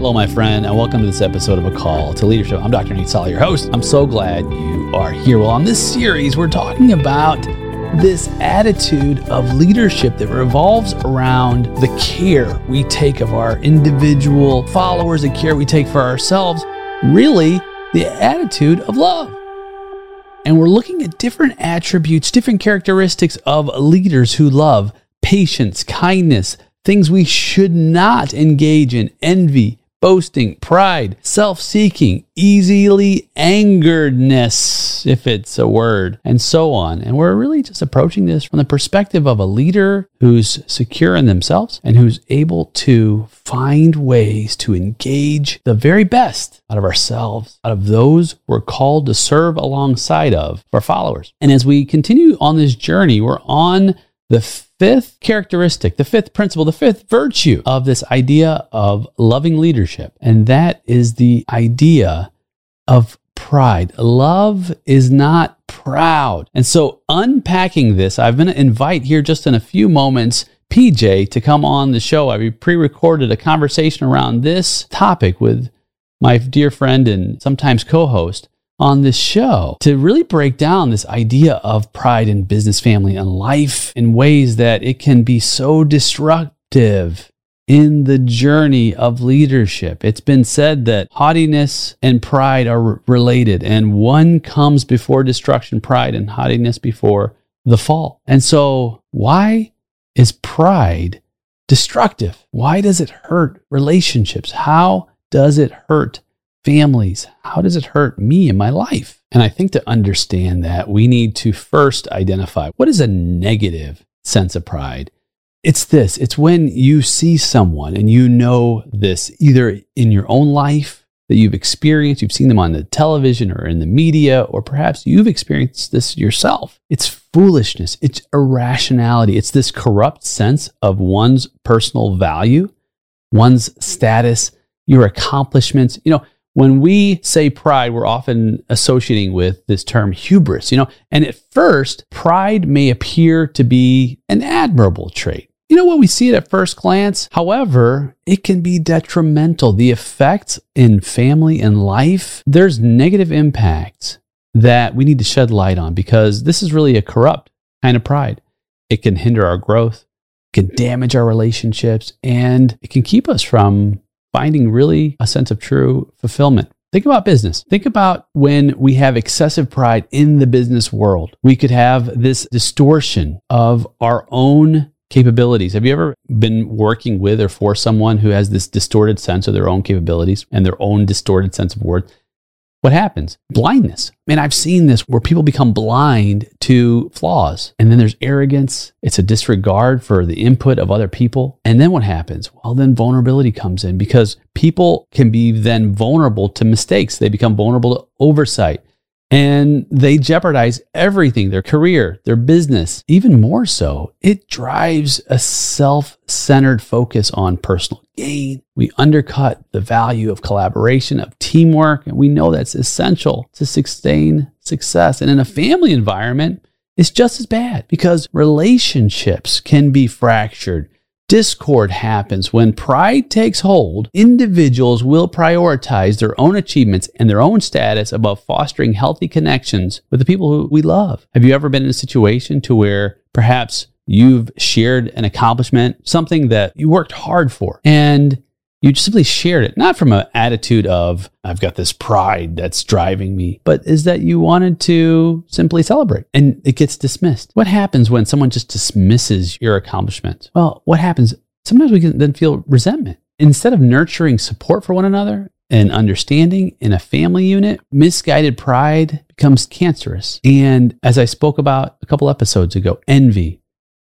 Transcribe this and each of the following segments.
Hello, my friend, and welcome to this episode of A Call to Leadership. I'm Dr. Nate your host. I'm so glad you are here. Well, on this series, we're talking about this attitude of leadership that revolves around the care we take of our individual followers, the care we take for ourselves, really the attitude of love. And we're looking at different attributes, different characteristics of leaders who love patience, kindness, things we should not engage in envy, boasting, pride, self seeking, easily angeredness, if it's a word, and so on. And we're really just approaching this from the perspective of a leader who's secure in themselves and who's able to find ways to engage the very best out of ourselves, out of those we're called to serve alongside of our followers. And as we continue on this journey, we're on the fifth characteristic, the fifth principle, the fifth virtue of this idea of loving leadership. And that is the idea of pride. Love is not proud. And so, unpacking this, I'm going to invite here just in a few moments PJ to come on the show. I pre recorded a conversation around this topic with my dear friend and sometimes co host on this show to really break down this idea of pride in business, family, and life in ways that it can be so destructive in the journey of leadership. It's been said that haughtiness and pride are related, and one comes before destruction, pride and haughtiness before the fall. And so, why is pride destructive? Why does it hurt relationships? How does it hurt families? How does it hurt me in my life? And I think to understand that, we need to first identify what is a negative sense of pride. It's this it's when you see someone and you know this either in your own life that you've experienced, you've seen them on the television or in the media, or perhaps you've experienced this yourself. It's foolishness, it's irrationality, it's this corrupt sense of one's personal value, one's status, your accomplishments. You know, when we say pride, we're often associating with this term hubris, you know, and at first, pride may appear to be an admirable trait. You know what we see it at first glance? However, it can be detrimental. The effects in family and life, there's negative impacts that we need to shed light on because this is really a corrupt kind of pride. It can hinder our growth, can damage our relationships, and it can keep us from finding really a sense of true fulfillment. Think about business. Think about when we have excessive pride in the business world. We could have this distortion of our own capabilities. Have you ever been working with or for someone who has this distorted sense of their own capabilities and their own distorted sense of worth? What happens? Blindness. And I've seen this where people become blind to flaws. And then there's arrogance. It's a disregard for the input of other people. And then what happens? Well, then vulnerability comes in because people can be then vulnerable to mistakes. They become vulnerable to oversight and they jeopardize everything their career, their business. Even more so, it drives a self centered focus on personal gain. We undercut the value of collaboration, of teamwork, and we know that's essential to sustain success. And in a family environment, it's just as bad because relationships can be fractured discord happens when pride takes hold, individuals will prioritize their own achievements and their own status above fostering healthy connections with the people who we love. Have you ever been in a situation to where perhaps you've shared an accomplishment, something that you worked hard for, and you simply shared it, not from an attitude of, I've got this pride that's driving me, but is that you wanted to simply celebrate and it gets dismissed. What happens when someone just dismisses your accomplishment? Well, what happens? Sometimes we can then feel resentment. Instead of nurturing support for one another and understanding in a family unit, misguided pride becomes cancerous. And as I spoke about a couple episodes ago, envy,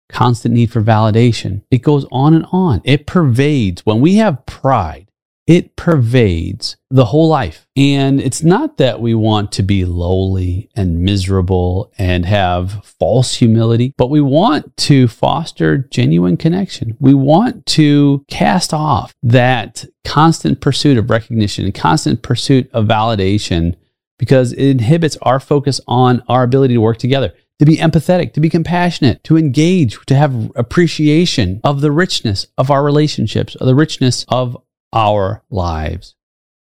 constant need for validation. It goes on and on. It pervades. When we have pride, it pervades the whole life. And it's not that we want to be lowly and miserable and have false humility, but we want to foster genuine connection. We want to cast off that constant pursuit of recognition and constant pursuit of validation because it inhibits our focus on our ability to work together to be empathetic, to be compassionate, to engage, to have appreciation of the richness of our relationships, of the richness of our lives.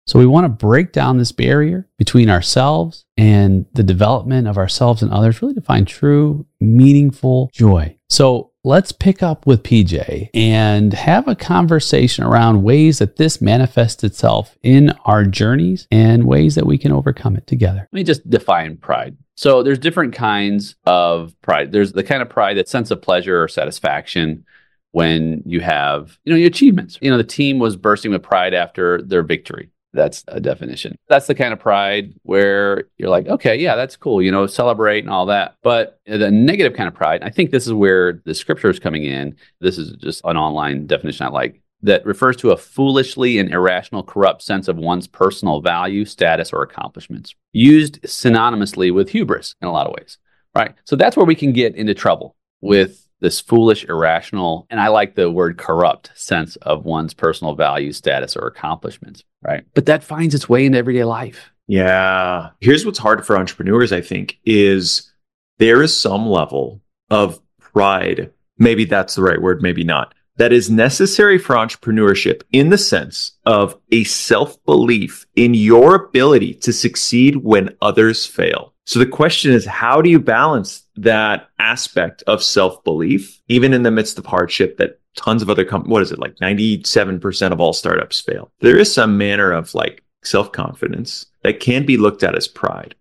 So we want to break down this barrier between ourselves and the development of ourselves and others, really to find true, meaningful joy. So let's pick up with PJ and have a conversation around ways that this manifests itself in our journeys and ways that we can overcome it together. Let me just define pride. So there's different kinds of pride. There's the kind of pride that sense of pleasure or satisfaction when you have, you know, your achievements. You know, the team was bursting with pride after their victory. That's a definition. That's the kind of pride where you're like, okay, yeah, that's cool, you know, celebrate and all that. But the negative kind of pride, I think this is where the scripture is coming in. This is just an online definition I like that refers to a foolishly and irrational, corrupt sense of one's personal value, status, or accomplishments, used synonymously with hubris in a lot of ways, right? So that's where we can get into trouble with this foolish, irrational, and I like the word corrupt sense of one's personal value, status, or accomplishments, right? But that finds its way into everyday life. Yeah. Here's what's hard for entrepreneurs, I think, is there is some level of pride. Maybe that's the right word, maybe not. That is necessary for entrepreneurship in the sense of a self belief in your ability to succeed when others fail. So the question is, how do you balance that aspect of self belief, even in the midst of hardship that tons of other companies, what is it, like 97% of all startups fail? There is some manner of like self confidence that can be looked at as pride.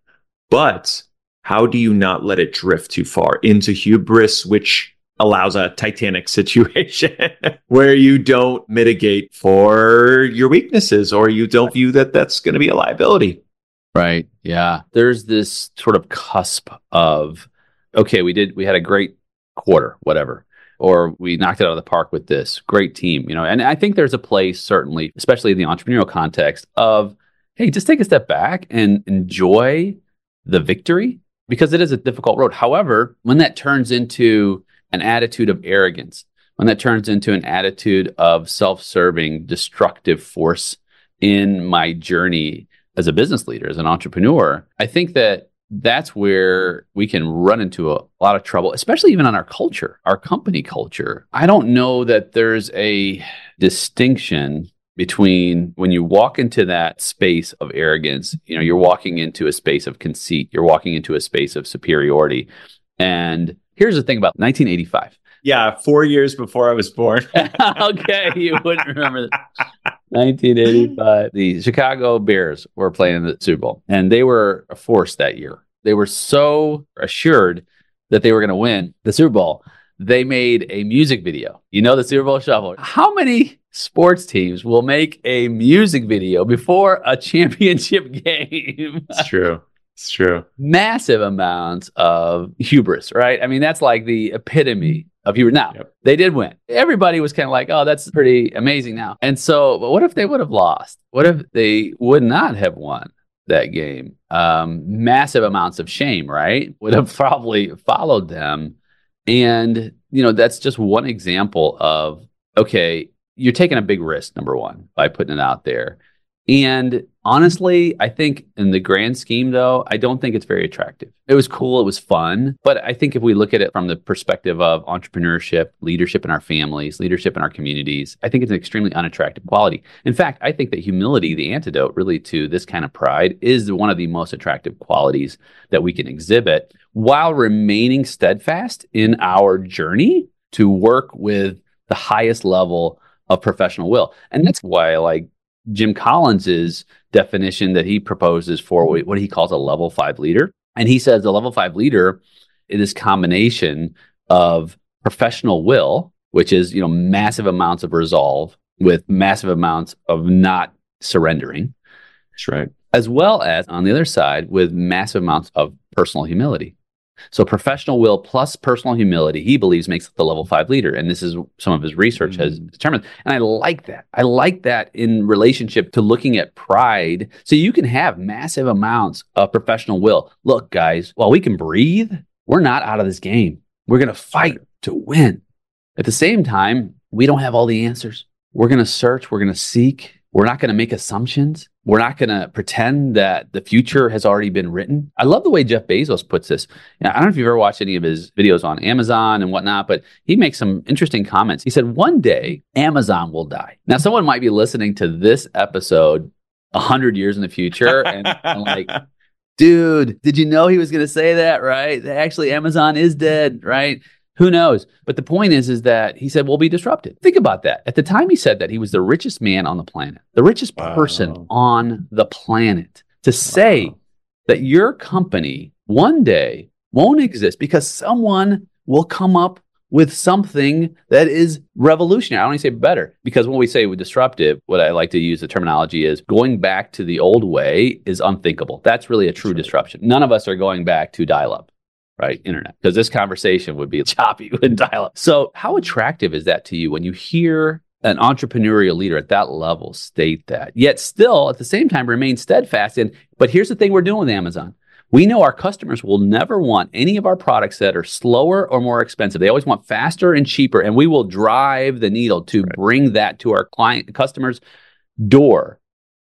But how do you not let it drift too far into hubris, which allows a titanic situation where you don't mitigate for your weaknesses or you don't view that that's going to be a liability Right. Yeah. There's this sort of cusp of, okay, we did, we had a great quarter, whatever, or we knocked it out of the park with this great team, you know. And I think there's a place, certainly, especially in the entrepreneurial context, of, hey, just take a step back and enjoy the victory because it is a difficult road. However, when that turns into an attitude of arrogance, when that turns into an attitude of self serving, destructive force in my journey, as a business leader, as an entrepreneur, I think that that's where we can run into a, lot of trouble, especially even on our culture, our company culture. I don't know that there's a distinction between when you walk into that space of arrogance, you know, you're walking into a space of conceit, you're walking into a space of superiority. And here's the thing about 1985. Yeah, four years before I was born. okay, you wouldn't remember that. 1985. The Chicago Bears were playing in the Super Bowl, and they were a force that year. They were so assured that they were going to win the Super Bowl. They made a music video. You know the Super Bowl Shuffle. How many sports teams will make a music video before a championship game? It's true. It's true. Massive amounts of hubris, right? I mean, that's like the epitome of hubris. Now, yep. they did win. Everybody was kind of like, oh, that's pretty amazing now. And so, but what if they would have lost? What if they would not have won that game? Um, massive amounts of shame, right? Would have probably followed them. And, you know, that's just one example of, okay, you're taking a big risk, number one, by putting it out there. And honestly, I think in the grand scheme, though, I don't think it's very attractive. It was cool, it was fun. But I think if we look at it from the perspective of entrepreneurship, leadership in our families, leadership in our communities, I think it's an extremely unattractive quality. In fact, I think that humility, the antidote really to this kind of pride, is one of the most attractive qualities that we can exhibit while remaining steadfast in our journey to work with the highest level of professional will. And that's why I like Jim Collins's definition that he proposes for mm-hmm. what he calls a level five leader. And he says the level five leader is this combination of professional will, which is, you know, massive amounts of resolve with massive amounts of not surrendering. That's right. As well as on the other side with massive amounts of personal humility. So professional will plus personal humility, he believes makes the level five leader. And this is some of his research mm-hmm. has determined. And I like that. I like that in relationship to looking at pride. So you can have massive amounts of professional will. Look, guys, while we can breathe, we're not out of this game. We're going to fight to win. At the same time, we don't have all the answers. We're going to search, we're going to seek, We're not going to make assumptions. We're not going to pretend that the future has already been written. I love the way Jeff Bezos puts this. I don't know if you've ever watched any of his videos on Amazon and whatnot, but he makes some interesting comments. He said, One day, Amazon will die. Now, someone might be listening to this episode 100 years in the future and, and like, dude, did you know he was going to say that, right? Actually, Amazon is dead, right? Who knows? But the point is, is that he said we'll be disrupted. Think about that. At the time he said that, he was the richest man on the planet, the richest wow. person on the planet. To say wow. that your company one day won't exist because someone will come up with something that is revolutionary. I don't even say better because when we say we're disruptive, what I like to use the terminology is going back to the old way is unthinkable. That's really a true disruption. None of us are going back to dial up right? Internet. Because this conversation would be choppy with dial up. So, how attractive is that to you when you hear an entrepreneurial leader at that level state that, yet still at the same time remain steadfast in, but here's the thing we're doing with Amazon. We know our customers will never want any of our products that are slower or more expensive. They always want faster and cheaper, and we will drive the needle to right. bring that to our client customers' door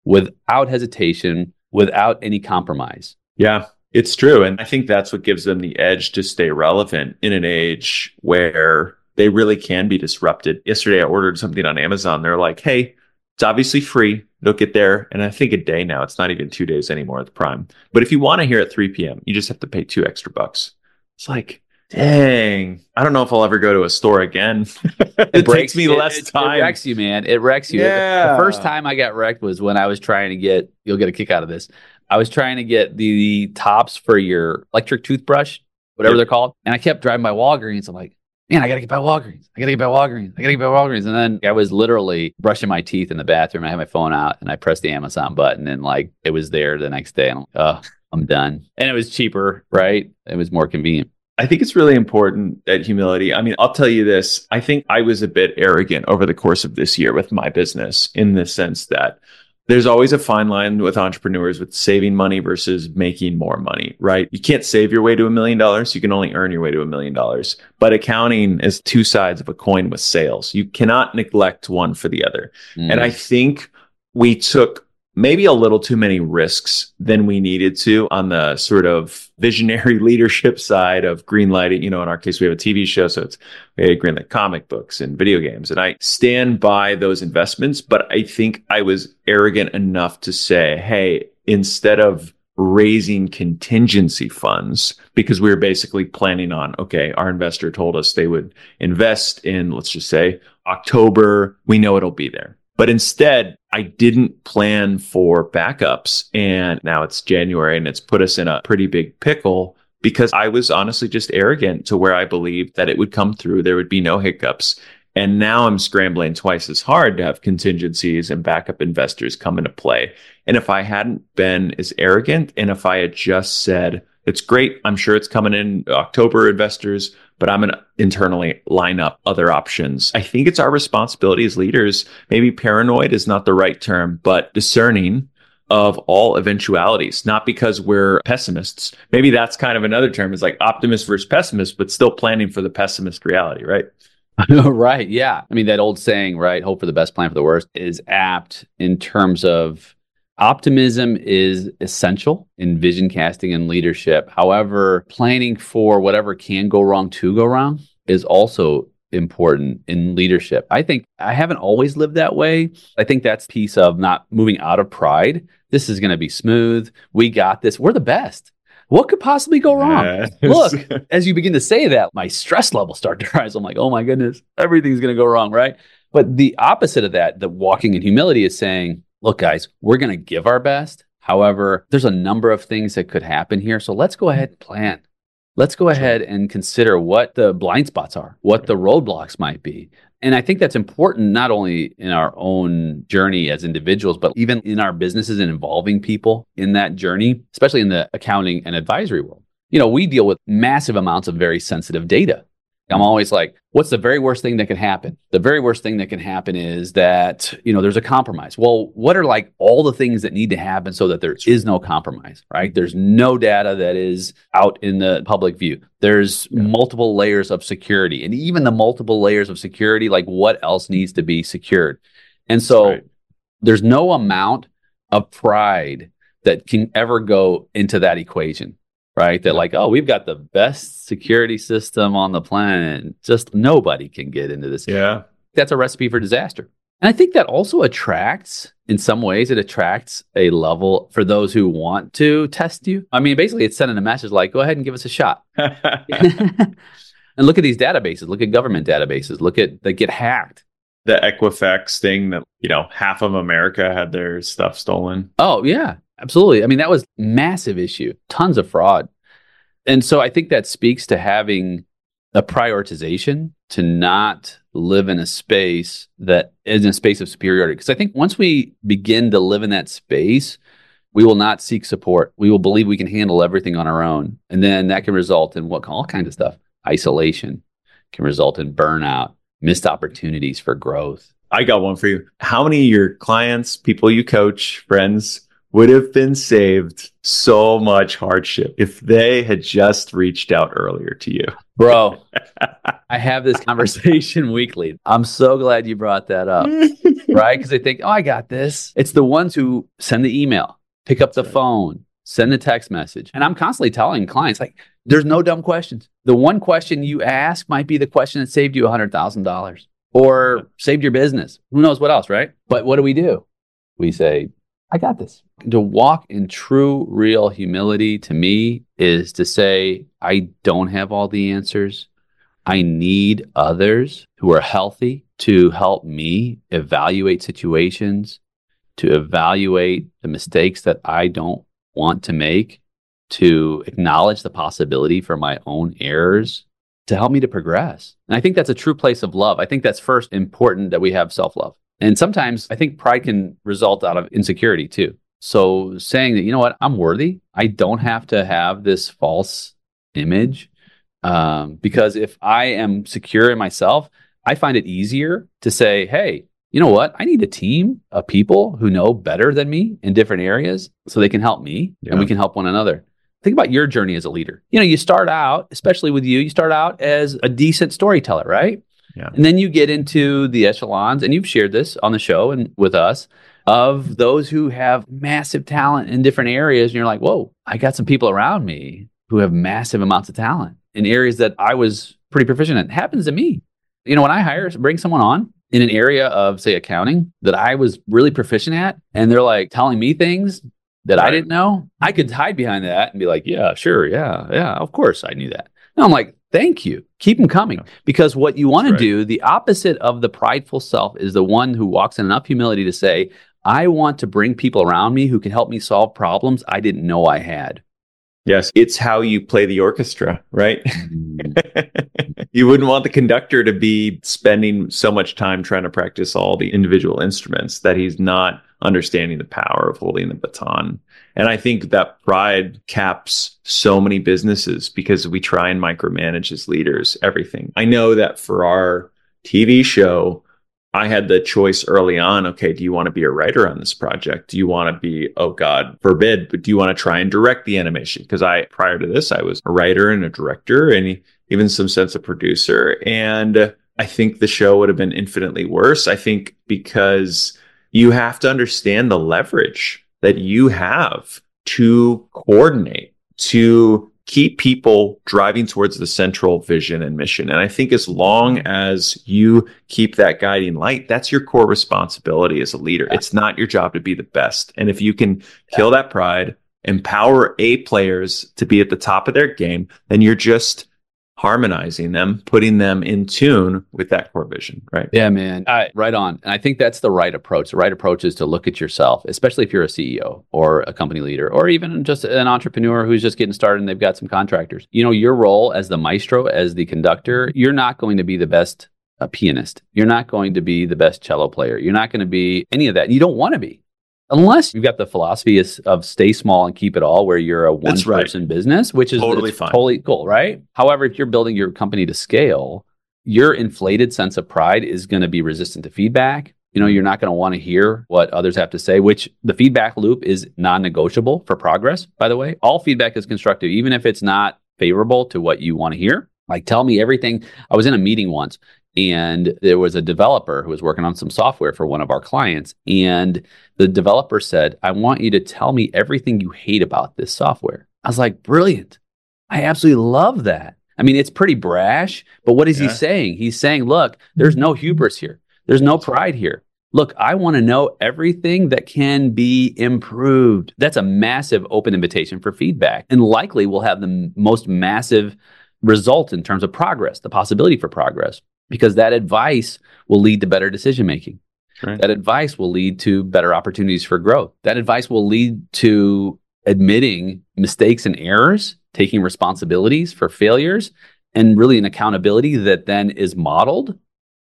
without hesitation, without any compromise. Yeah, it's true. And I think that's what gives them the edge to stay relevant in an age where they really can be disrupted. Yesterday, I ordered something on Amazon. They're like, hey, it's obviously free. It'll get there. And I think a day now. It's not even two days anymore at the Prime. But if you want to hear at 3 p.m., you just have to pay two extra bucks. It's like, dang, I don't know if I'll ever go to a store again. it, it breaks, takes me it, less it, time. It wrecks you, man. It wrecks you. Yeah. The first time I got wrecked was when I was trying to get, you'll get a kick out of this. I was trying to get the, tops for your electric toothbrush, whatever yep. they're called. And I kept driving by Walgreens. I'm like, man, I got to get by Walgreens. I got to get by Walgreens. I got to get by Walgreens. And then I was literally brushing my teeth in the bathroom. I had my phone out and I pressed the Amazon button and like it was there the next day. And I'm like, oh, I'm done. And it was cheaper, right? It was more convenient. I think it's really important that humility. I mean, I'll tell you this. I think I was a bit arrogant over the course of this year with my business in the sense that there's always a fine line with entrepreneurs with saving money versus making more money, right? You can't save your way to a million dollars. You can only earn your way to a million dollars. But accounting is two sides of a coin with sales. You cannot neglect one for the other. Mm. And I think we took maybe a little too many risks than we needed to on the sort of visionary leadership side of greenlighting. You know, in our case, we have a TV show, so it's we greenlight comic books and video games. And I stand by those investments, but I think I was arrogant enough to say, hey, instead of raising contingency funds because we were basically planning on okay our investor told us they would invest in let's just say october we know it'll be there but instead, I didn't plan for backups. And now it's January and it's put us in a pretty big pickle because I was honestly just arrogant to where I believed that it would come through. There would be no hiccups. And now I'm scrambling twice as hard to have contingencies and backup investors come into play. And if I hadn't been as arrogant and if I had just said, it's great, I'm sure it's coming in October investors, but I'm going to internally line up other options. I think it's our responsibility as leaders. Maybe paranoid is not the right term, but discerning of all eventualities, not because we're pessimists. Maybe that's kind of another term is like optimist versus pessimist, but still planning for the pessimist reality, right? right. Yeah. I mean, that old saying, right? Hope for the best, plan for the worst is apt in terms of Optimism is essential in vision casting and leadership. However, planning for whatever can go wrong to go wrong is also important in leadership. I think I haven't always lived that way. I think that's piece of not moving out of pride. This is going to be smooth. We got this. We're the best. What could possibly go wrong? Yes. Look, as you begin to say that, my stress levels start to rise. I'm like, oh my goodness, everything's going to go wrong, right? But the opposite of that, the walking in humility is saying, look, guys, we're going to give our best. However, there's a number of things that could happen here. So let's go ahead and plan. Let's go ahead and consider what the blind spots are, what the roadblocks might be. And I think that's important not only in our own journey as individuals, but even in our businesses and involving people in that journey, especially in the accounting and advisory world. You know, we deal with massive amounts of very sensitive data. I'm always like, what's the very worst thing that can happen? The very worst thing that can happen is that, you know, there's a compromise. Well, what are like all the things that need to happen so that there is no compromise, right? There's no data that is out in the public view. There's yeah. multiple layers of security. And even the multiple layers of security, like what else needs to be secured? And so right. There's no amount of pride that can ever go into that equation, right? That, like, oh, we've got the best security system on the planet. Just nobody can get into this. Yeah. That's a recipe for disaster. And I think that also attracts, in some ways, it attracts a level for those who want to test you. I mean, basically, it's sending a message like, go ahead and give us a shot. and look at these databases, look at government databases, look at they get hacked. The Equifax thing that, you know, half of America had their stuff stolen. Oh, yeah, absolutely. I mean, that was massive issue, tons of fraud. And so I think that speaks to having a prioritization to not live in a space that is in a space of superiority. Because I think once we begin to live in that space, we will not seek support. We will believe we can handle everything on our own. And then that can result in what all kinds of stuff. Isolation can result in burnout, missed opportunities for growth. I got one for you. How many of your clients, people you coach, friends would have been saved so much hardship if they had just reached out earlier to you. Bro, I have this conversation weekly. I'm so glad you brought that up, right? Because they think, oh, I got this. It's the ones who send the email, pick up the phone, send the text message. And I'm constantly telling clients, like, there's no dumb questions. The one question you ask might be the question that saved you $100,000 or saved your business. Who knows what else, right? But what do we do? We say, I got this. To walk in true, real humility to me is to say, I don't have all the answers. I need others who are healthy to help me evaluate situations, to evaluate the mistakes that I don't want to make, to acknowledge the possibility for my own errors, to help me to progress. And I think that's a true place of love. I think that's first important that we have self love. And sometimes I think pride can result out of insecurity too. So saying that, you know what, I'm worthy. I don't have to have this false image. Um, because if I am secure in myself, I find it easier to say, hey, you know what? I need a team of people who know better than me in different areas so they can help me yeah. and we can help one another. Think about your journey as a leader. You know, you start out, especially with you, you start out as a decent storyteller, right? Yeah. And then you get into the echelons, and you've shared this on the show and with us of those who have massive talent in different areas. And you're like, whoa, I got some people around me who have massive amounts of talent in areas that I was pretty proficient in. It happens to me. You know, when I hire, bring someone on in an area of, say, accounting that I was really proficient at, and they're like telling me things that right. I didn't know, I could hide behind that and be like, yeah, sure. Yeah. Yeah. Of course I knew that. No, I'm like, Thank you. Keep them coming. Because what you want right. to do, the opposite of the prideful self, is the one who walks in enough humility to say, I want to bring people around me who can help me solve problems I didn't know I had. Yes, it's how you play the orchestra, right? Mm. you wouldn't want the conductor to be spending so much time trying to practice all the individual instruments that he's not understanding the power of holding the baton. And I think that pride caps so many businesses because we try and micromanage as leaders everything. I know that for our TV show, I had the choice early on. Okay, do you want to be a writer on this project? Do you want to be, oh God forbid, but do you want to try and direct the animation? Because I, prior to this, I was a writer and a director and even some sense of producer. And I think the show would have been infinitely worse. I think because you have to understand the leverage that you have to coordinate, to keep people driving towards the central vision and mission. And I think as long as you keep that guiding light, that's your core responsibility as a leader. Yeah. It's not your job to be the best. And if you can yeah. kill that pride, empower A players to be at the top of their game, then you're just harmonizing them, putting them in tune with that core vision, right? Yeah, man. I, right on. And I think that's the right approach. The right approach is to look at yourself, especially if you're a CEO or a company leader or even just an entrepreneur who's just getting started and they've got some contractors. You know, your role as the maestro, as the conductor, you're not going to be the best a pianist. You're not going to be the best cello player. You're not going to be any of that. You don't want to be unless you've got the philosophy of, of, stay small and keep it all where you're a one person right. business which is totally fine. totally cool right? However if you're building your company to scale your inflated sense of pride is going to be resistant to feedback. You know you're not going to want to hear what others have to say which the feedback loop is non-negotiable for progress by the way. All feedback is constructive even if it's not favorable to what you want to hear. Like tell me everything. I was in a meeting once and there was a developer who was working on some software for one of our clients. And the developer said, I want you to tell me everything you hate about this software. I was like, brilliant. I absolutely love that. I mean, it's pretty brash, but what is yeah. he saying? He's saying, look, there's no hubris here. There's no pride here. Look, I want to know everything that can be improved. That's a massive open invitation for feedback and likely will have the most massive result in terms of progress, the possibility for progress, because that advice will lead to better decision making. Right. That advice will lead to better opportunities for growth. That advice will lead to admitting mistakes and errors, taking responsibilities for failures, and really an accountability that then is modeled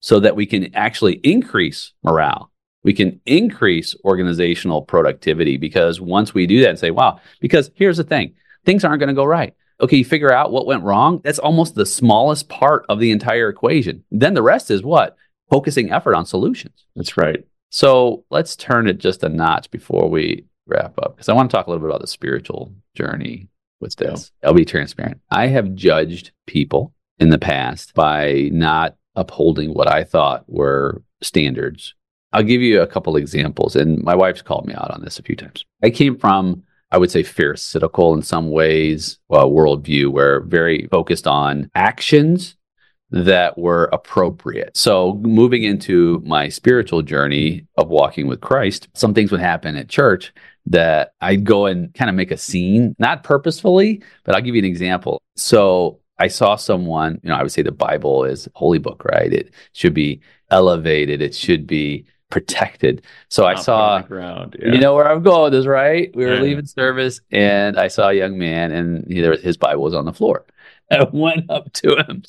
so that we can actually increase morale. We can increase organizational productivity because once we do that and say, wow, because here's the thing things aren't going to go right. Okay, you figure out what went wrong. That's almost the smallest part of the entire equation. Then the rest is what? Focusing effort on solutions. That's right. So let's turn it just a notch before we wrap up because I want to talk a little bit about the spiritual journey with this. I'll be transparent. I have judged people in the past by not upholding what I thought were standards. I'll give you a couple examples, and my wife's called me out on this a few times. I came from, I would say, pharisaical in some ways, uh, worldview, where very focused on actions that were appropriate. So, moving into my spiritual journey of walking with Christ, some things would happen at church that I'd go and kind of make a scene, not purposefully, but I'll give you an example. So, I saw someone, you know, I would say the Bible is holy book, right? It should be elevated, it should be protected. So Not I saw, ground, yeah. you know where I'm going is right. We were yeah. leaving service, and I saw a young man, and he, his Bible was on the floor. I went up to him,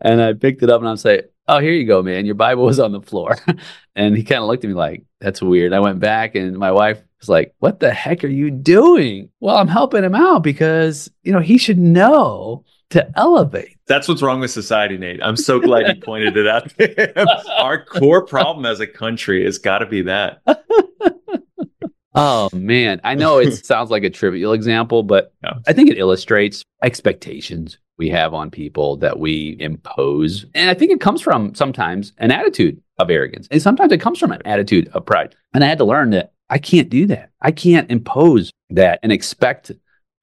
and I picked it up, and I'm saying, "Oh, here you go, man. Your Bible was on the floor." and he kind of looked at me like, "That's weird." I went back, and my wife was like, "What the heck are you doing?" Well, I'm helping him out because you know he should know to elevate. That's what's wrong with society, Nate. I'm so glad you pointed it out. Our core problem as a country has got to be that. oh man, I know it sounds like a trivial example, but no. I think it illustrates expectations we have on people that we impose. And I think it comes from sometimes an attitude of arrogance. And sometimes it comes from an attitude of pride. And I had to learn that I can't do that. I can't impose that and expect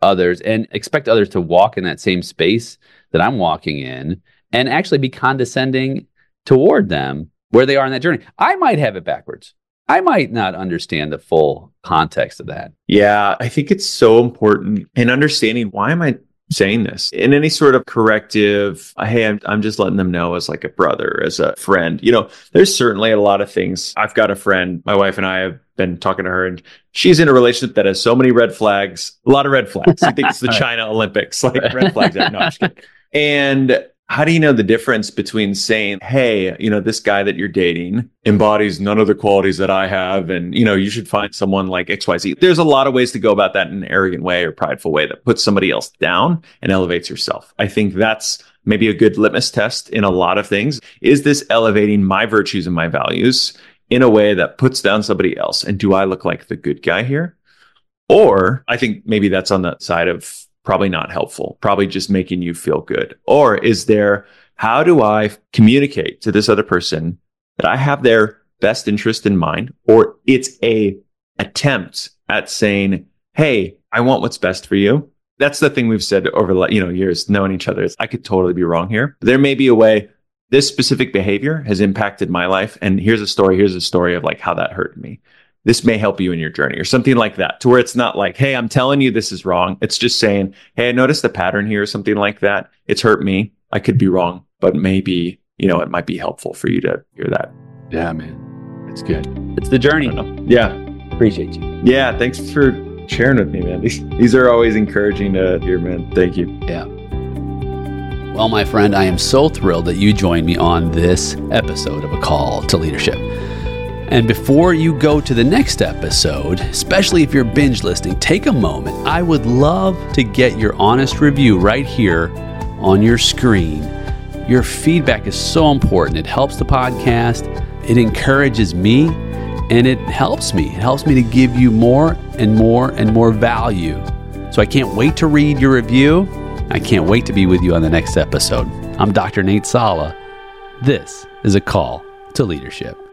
others and expect others to walk in that same space that I'm walking in and actually be condescending toward them where they are in that journey. I might have it backwards. I might not understand the full context of that. Yeah, I think it's so important in understanding why am I saying this. In any sort of corrective hey I'm, I'm just letting them know as like a brother as a friend. You know there's certainly a lot of things. I've got a friend my wife and i have been talking to her and she's in a relationship that has so many red flags a lot of red flags. I think it's the china olympics like red flags. No, I'm just kidding. and how do you know the difference between saying, hey, you know, this guy that you're dating embodies none of the qualities that I have, and, you know, you should find someone like XYZ? There's a lot of ways to go about that in an arrogant way or prideful way that puts somebody else down and elevates yourself. I think that's maybe a good litmus test in a lot of things. Is this elevating my virtues and my values in a way that puts down somebody else? And do I look like the good guy here? Or I think maybe that's on the side of probably not helpful, probably just making you feel good? Or is there, how do I communicate to this other person that I have their best interest in mind? Or it's a attempt at saying, Hey, I want what's best for you. That's the thing we've said over the you know years knowing each other is I could totally be wrong here. There may be a way this specific behavior has impacted my life and here's a story here's a story of like how that hurt me this may help you in your journey or something like that to where it's not like, Hey, I'm telling you this is wrong. It's just saying, Hey, I noticed the pattern here or something like that. It's hurt me. I could be wrong, but maybe, you know, it might be helpful for you to hear that. Yeah, man. It's good. It's the journey. Yeah. Appreciate you. Yeah. Thanks for sharing with me, man. These, these are always encouraging to hear, man. Thank you. Yeah. Well, my friend, I am so thrilled that you joined me on this episode of A Call to Leadership. And before you go to the next episode, especially if you're binge listening, take a moment. I would love to get your honest review right here on your screen. Your feedback is so important. It helps the podcast, it encourages me, and it helps me. It helps me to give you more and more and more value. So I can't wait to read your review. I can't wait to be with you on the next episode. I'm Dr. Nate Salah. This is a call to leadership.